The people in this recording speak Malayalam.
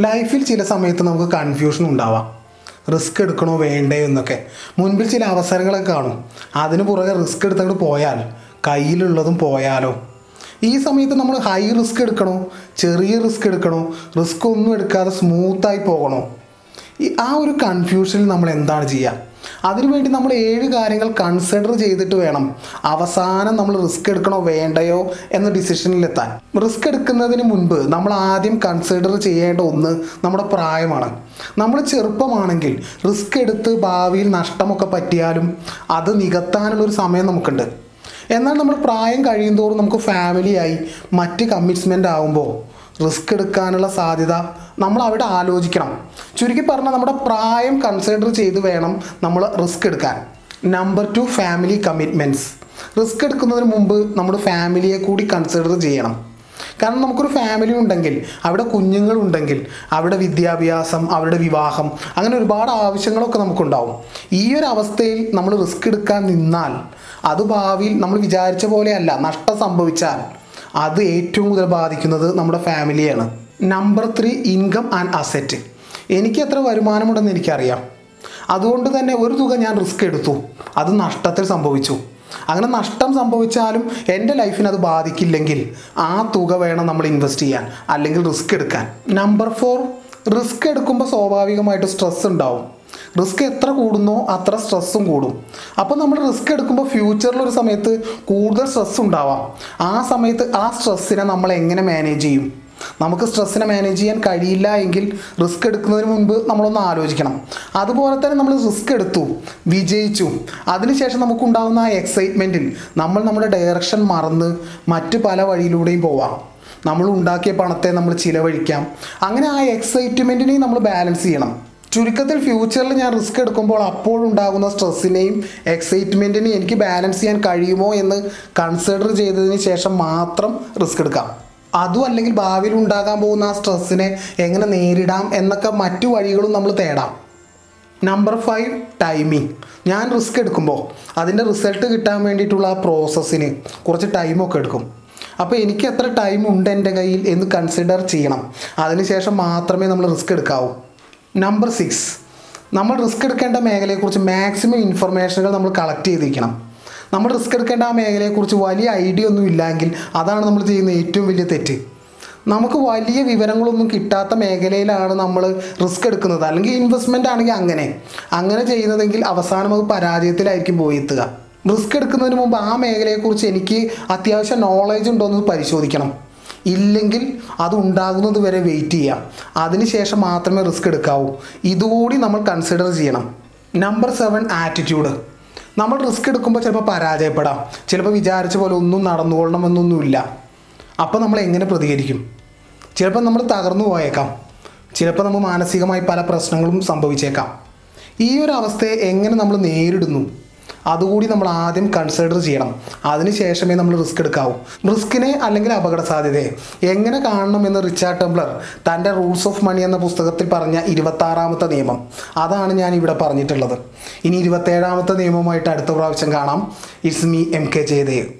ലൈഫിൽ ചില സമയത്ത് നമുക്ക് കൺഫ്യൂഷൻ ഉണ്ടാവാം. റിസ്ക് എടുക്കണോ വേണ്ടേ എന്നൊക്കെ. മുൻപിൽ ചില അവസരങ്ങളൊക്കെ കാണും. അതിന് പുറകെ റിസ്ക് എടുത്തങ്ങോട്ട് പോയാൽ കയ്യിലുള്ളതും പോയാലോ? ഈ സമയത്ത് നമ്മൾ ഹൈ റിസ്ക് എടുക്കണോ? ചെറിയ റിസ്ക് എടുക്കണോ? റിസ്ക് ഒന്നും എടുക്കാതെ സ്മൂത്തായി പോകണോ? ആ ഒരു കൺഫ്യൂഷനിൽ നമ്മൾ എന്താണ് ചെയ്യുക? അതിനുവേണ്ടി നമ്മൾ ഏഴ് കാര്യങ്ങൾ കൺസിഡർ ചെയ്തിട്ട് വേണം. അവസാനം നമ്മൾ റിസ്ക് എടുക്കണോ വേണ്ടയോ എന്ന ഡിസിഷനിലെത്താൻ റിസ്ക് എടുക്കുന്നതിന് മുൻപ് നമ്മൾ ആദ്യം കൺസിഡർ ചെയ്യേണ്ട ഒന്ന് നമ്മുടെ പ്രായമാണ്. നമ്മൾ ചെറുപ്പമാണെങ്കിൽ റിസ്ക് എടുത്ത് ഭാവിയിൽ നഷ്ടമൊക്കെ പറ്റിയാലും അത് നികത്താനുള്ളൊരു സമയം നമുക്കുണ്ട്. എന്നാൽ നമ്മൾ പ്രായം കഴിയുന്തോറും നമുക്ക് ഫാമിലിയായി മറ്റ് കമ്മിറ്റ്മെന്റ് ആകുമ്പോൾ റിസ്ക് എടുക്കാനുള്ള സാധ്യത നമ്മൾ അവിടെ ആലോചിക്കണം. ചുരുക്കി പറഞ്ഞാൽ നമ്മുടെ പ്രായം കൺസിഡർ ചെയ്ത് വേണം നമ്മൾ റിസ്ക് എടുക്കാൻ. Number two family commitments risk എടുക്കുന്നതിന് മുമ്പ് നമ്മുടെ ഫാമിലിയെ കൂടി കൺസിഡർ ചെയ്യണം. കാരണം നമുക്കൊരു ഫാമിലി ഉണ്ടെങ്കിൽ അവിടെ കുഞ്ഞുങ്ങളുണ്ടെങ്കിൽ അവിടെ വിദ്യാഭ്യാസം അവരുടെ വിവാഹം അങ്ങനെ ഒരുപാട് ആവശ്യങ്ങളൊക്കെ നമുക്കുണ്ടാവും. ഈ ഒരു അവസ്ഥയിൽ നമ്മൾ റിസ്ക് എടുക്കാൻ നിന്നാൽ അത് ഭാവിയിൽ നമ്മൾ വിചാരിച്ച പോലെയല്ല നഷ്ടം സംഭവിച്ചാൽ അത് ഏറ്റവും കൂടുതൽ ബാധിക്കുന്നത് നമ്മുടെ ഫാമിലിയാണ് number three income and asset എനിക്ക് എത്ര വരുമാനമുണ്ടെന്ന് എനിക്കറിയാം. അതുകൊണ്ട് തന്നെ ഒരു തുക ഞാൻ റിസ്ക് എടുത്തു. അത് നഷ്ടത്തിൽ സംഭവിച്ചു. അങ്ങനെ നഷ്ടം സംഭവിച്ചാലും എന്റെ ലൈഫിനെ അത് ബാധിക്കില്ലെങ്കിൽ ആ തുക വേണം നമ്മൾ ഇൻവെസ്റ്റ് ചെയ്യാൻ അല്ലെങ്കിൽ റിസ്ക് എടുക്കാൻ. നമ്പർ ഫോർ റിസ്ക് എടുക്കുമ്പോൾ സ്വാഭാവികമായിട്ട് സ്ട്രെസ് ഉണ്ടാവും. റിസ്ക് എത്ര കൂടുന്നോ അത്ര സ്ട്രെസ്സും കൂടും. അപ്പോൾ നമ്മൾ റിസ്ക് എടുക്കുമ്പോൾ ഫ്യൂച്ചറിൽ ഒരു സമയത്ത് കൂടുതൽ സ്ട്രെസ് ഉണ്ടാവാം. ആ സമയത്ത് ആ സ്ട്രെസ്സിനെ നമ്മൾ എങ്ങനെ മാനേജ് ചെയ്യും? നമുക്ക് സ്ട്രെസ്സിനെ മാനേജ് ചെയ്യാൻ കഴിയില്ല എങ്കിൽ റിസ്ക് എടുക്കുന്നതിന് മുൻപ് നമ്മളൊന്ന് ആലോചിക്കണം. അതുപോലെ തന്നെ നമ്മൾ റിസ്ക് എടുത്തു വിജയിച്ചു. അതിനുശേഷം നമുക്കുണ്ടാകുന്ന ആ എക്സൈറ്റ്മെന്റിൽ നമ്മൾ നമ്മുടെ ഡയറക്ഷൻ മറന്ന് മറ്റ് പല വഴിയിലൂടെയും പോവാം. നമ്മൾ ഉണ്ടാക്കിയ പണത്തെ നമ്മൾ ചിലവഴിക്കാം. അങ്ങനെ ആ എക്സൈറ്റ്മെന്റിനെയും നമ്മൾ ബാലൻസ് ചെയ്യണം. ചുരുക്കത്തിൽ ഫ്യൂച്ചറിൽ ഞാൻ റിസ്ക് എടുക്കുമ്പോൾ അപ്പോഴുണ്ടാകുന്ന സ്ട്രെസ്സിനെയും എക്സൈറ്റ്മെന്റിനെയും എനിക്ക് ബാലൻസ് ചെയ്യാൻ കഴിയുമോ എന്ന് കൺസിഡർ ചെയ്തതിന് ശേഷം മാത്രം റിസ്ക് എടുക്കാം. അതും അല്ലെങ്കിൽ ഭാവിയിൽ ഉണ്ടാകാൻ പോകുന്ന ആ സ്ട്രെസ്സിനെ എങ്ങനെ നേരിടാം എന്നൊക്കെ മറ്റു വഴികളും നമ്മൾ തേടാം. നമ്പർ ഫൈവ് ടൈമിംഗ് ഞാൻ റിസ്ക് എടുക്കുമ്പോൾ അതിന്റെ റിസൾട്ട് കിട്ടാൻ വേണ്ടിയിട്ടുള്ള ആ പ്രോസസ്സിന് കുറച്ച് ടൈമൊക്കെ എടുക്കും. അപ്പോൾ എനിക്ക് എത്ര ടൈം ഉണ്ട് എന്റെ കയ്യിൽ എന്ന് കൺസിഡർ ചെയ്യണം. അതിനുശേഷം മാത്രമേ നമ്മൾ റിസ്ക് എടുക്കാവൂ. നമ്പർ സിക്സ് നമ്മൾ റിസ്ക് എടുക്കേണ്ട മേഖലയെക്കുറിച്ച് മാക്സിമം ഇൻഫർമേഷനുകൾ നമ്മൾ കളക്ട് ചെയ്തിരിക്കണം. നമ്മൾ റിസ്ക് എടുക്കേണ്ട ആ മേഖലയെക്കുറിച്ച് വലിയ ഐഡിയ ഒന്നും ഇല്ലെങ്കിൽ അതാണ് നമ്മൾ ചെയ്യുന്ന ഏറ്റവും വലിയ തെറ്റ്. നമുക്ക് വലിയ വിവരങ്ങളൊന്നും കിട്ടാത്ത മേഖലയിലാണ് നമ്മൾ റിസ്ക് എടുക്കുന്നത്. അല്ലെങ്കിൽ ഇൻവെസ്റ്റ്മെന്റ് ആണെങ്കിൽ അങ്ങനെ. അങ്ങനെ ചെയ്യുന്നതെങ്കിൽ അവസാനം അത് പരാജയത്തിലായിരിക്കും പോയി എത്തുക. റിസ്ക് എടുക്കുന്നതിന് മുമ്പ് ആ മേഖലയെക്കുറിച്ച് എനിക്ക് അത്യാവശ്യം നോളേജ് ഉണ്ടോ എന്ന് പരിശോധിക്കണം. ഇല്ലെങ്കിൽ അത് ഉണ്ടാകുന്നത് വരെ വെയിറ്റ് ചെയ്യാം. അതിനുശേഷം മാത്രമേ റിസ്ക് എടുക്കാവൂ. ഇതുകൂടി നമ്മൾ കൺസിഡർ ചെയ്യണം. നമ്പർ സെവൻ ആറ്റിറ്റ്യൂഡ് നമ്മൾ റിസ്ക് എടുക്കുമ്പോൾ ചിലപ്പോൾ പരാജയപ്പെടാം. ചിലപ്പോൾ വിചാരിച്ച പോലെ ഒന്നും നടന്നുകൊള്ളണമെന്നൊന്നുമില്ല. അപ്പോൾ നമ്മൾ എങ്ങനെ പ്രതികരിക്കും? ചിലപ്പോൾ നമ്മൾ തകർന്നു പോയേക്കാം. ചിലപ്പോൾ നമ്മൾ മാനസികമായി പല പ്രശ്നങ്ങളും സംഭവിച്ചേക്കാം. ഈ ഒരു അവസ്ഥയെ എങ്ങനെ നമ്മൾ നേരിടുന്നു? അതുകൂടി നമ്മൾ ആദ്യം കൺസിഡർ ചെയ്യണം. അതിനുശേഷമേ നമ്മൾ റിസ്ക് എടുക്കാവൂ. റിസ്കിനെ അല്ലെങ്കിൽ അപകട സാധ്യതയെ എങ്ങനെ കാണണം എന്ന് റിച്ചാർഡ് ടെംബ്ലർ തന്റെ റൂൾസ് ഓഫ് മണി എന്ന പുസ്തകത്തിൽ പറഞ്ഞ ഇരുപത്താറാമത്തെ നിയമം. അതാണ് ഞാൻ ഇവിടെ പറഞ്ഞിട്ടുള്ളത്. ഇനി ഇരുപത്തേഴാമത്തെ നിയമമായിട്ട് അടുത്ത പ്രാവശ്യം കാണാം. It's me M K Jayadev